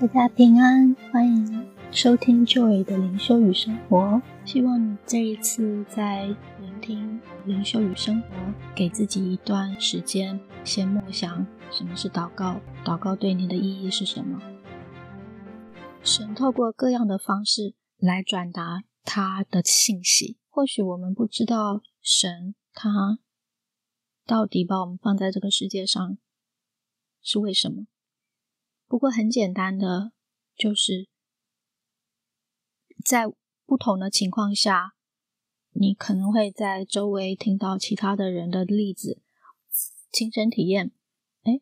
大家平安，欢迎收听 Joy 的灵修与生活。希望你这一次在聆听灵修与生活，给自己一段时间，先默想什么是祷告，祷告对你的意义是什么。神透过各样的方式来转达他的信息。或许我们不知道神他到底把我们放在这个世界上是为什么。不过很简单的，就是在不同的情况下，你可能会在周围听到其他的人的例子，亲身体验。哎，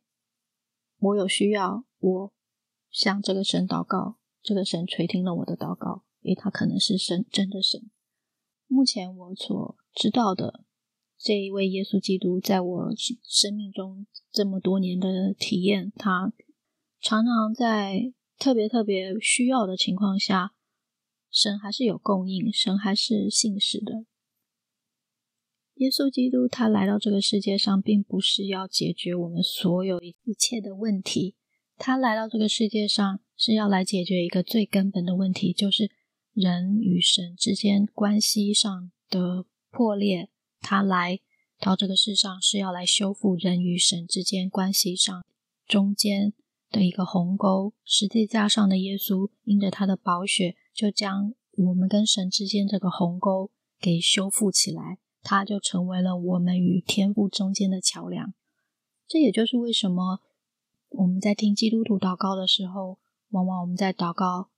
我有需要，我向这个神祷告，这个神垂听了我的祷告，因为他可能是神，真的神。目前我所知道的这一位耶稣基督，在我生命中这么多年的体验，他。常常在特别特别需要的情况下，神还是有供应，神还是信实的。耶稣基督他来到这个世界上，并不是要解决我们所有一切的问题，他来到这个世界上是要来解决一个最根本的问题，就是人与神之间关系上的破裂。他来到这个世上是要来修复人与神之间关系上中间。的一个鸿沟，十字架上的耶稣因着他的宝血，就将我们跟神之间这个鸿沟给修复起来，他就成为了我们与天父中间的桥梁。这也就是为什么我们在听基督徒祷告的时候，往往我们在祷告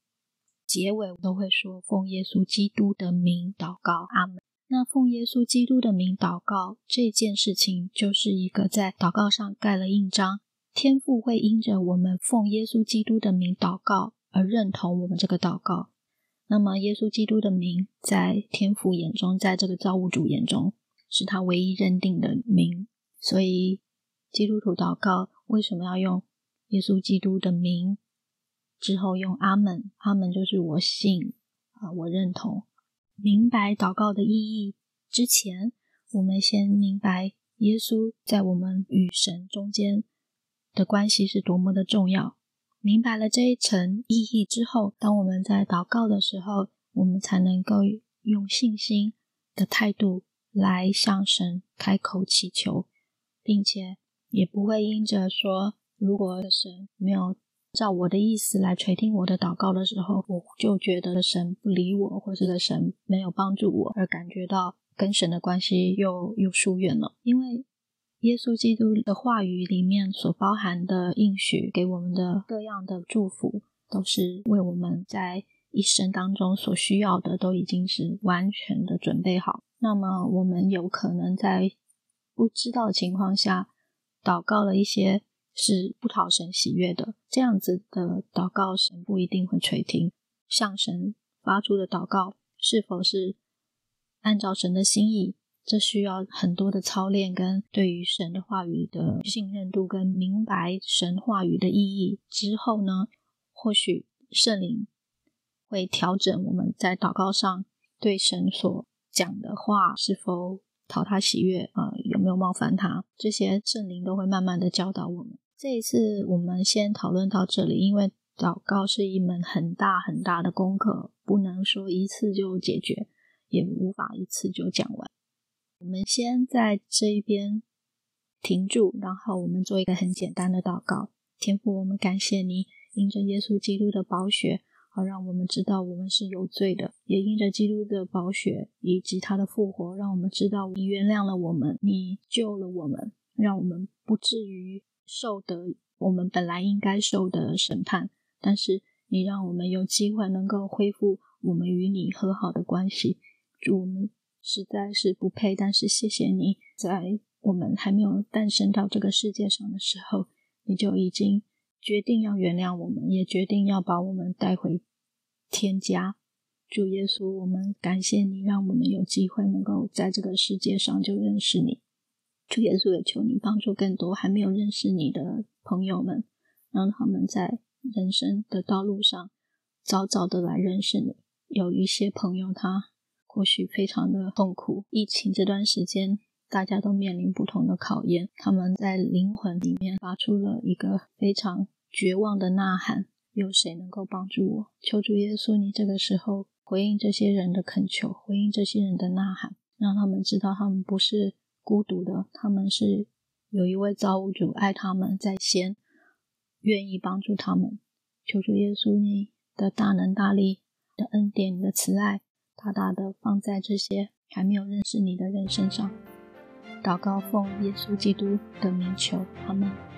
结尾都会说“奉耶稣基督的名祷告，阿门”。那奉耶稣基督的名祷告这件事情，就是一个在祷告上盖了印章。天父会因着我们奉耶稣基督的名祷告而认同我们这个祷告。那么，耶稣基督的名在天父眼中，在这个造物主眼中，是他唯一认定的名。所以，基督徒祷告为什么要用耶稣基督的名？之后用阿门，阿门就是我信啊，我认同。明白祷告的意义之前，我们先明白耶稣在我们与神中间。的关系是多么的重要。明白了这一层意义之后，当我们在祷告的时候，我们才能够用信心的态度来向神开口祈求，并且也不会因着说，如果神没有照我的意思来垂听我的祷告的时候，我就觉得神不理我，或者神没有帮助我，而感觉到跟神的关系又又疏远了，因为。耶稣基督的话语里面所包含的应许，给我们的各样的祝福，都是为我们在一生当中所需要的，都已经是完全的准备好。那么，我们有可能在不知道的情况下，祷告了一些是不讨神喜悦的，这样子的祷告，神不一定会垂听。向神发出的祷告，是否是按照神的心意？这需要很多的操练，跟对于神的话语的信任度，跟明白神话语的意义之后呢，或许圣灵会调整我们在祷告上对神所讲的话是否讨他喜悦啊、呃，有没有冒犯他，这些圣灵都会慢慢的教导我们。这一次我们先讨论到这里，因为祷告是一门很大很大的功课，不能说一次就解决，也无法一次就讲完。我们先在这一边停住，然后我们做一个很简单的祷告。天父，我们感谢你，因着耶稣基督的宝血，好让我们知道我们是有罪的；也因着基督的宝血以及他的复活，让我们知道你原谅了我们，你救了我们，让我们不至于受得我们本来应该受的审判。但是你让我们有机会能够恢复我们与你和好的关系。祝我们。实在是不配，但是谢谢你，在我们还没有诞生到这个世界上的时候，你就已经决定要原谅我们，也决定要把我们带回天家。主耶稣，我们感谢你，让我们有机会能够在这个世界上就认识你。主耶稣，也求你帮助更多还没有认识你的朋友们，让他们在人生的道路上早早的来认识你。有一些朋友他。或许非常的痛苦。疫情这段时间，大家都面临不同的考验。他们在灵魂里面发出了一个非常绝望的呐喊。有谁能够帮助我？求主耶稣，你这个时候回应这些人的恳求，回应这些人的呐喊，让他们知道他们不是孤独的，他们是有一位造物主爱他们在先，愿意帮助他们。求主耶稣，你的大能大力的恩典，你的慈爱，大大的放在这些还没有认识你的人身上。祷告奉耶稣基督的名求，阿门。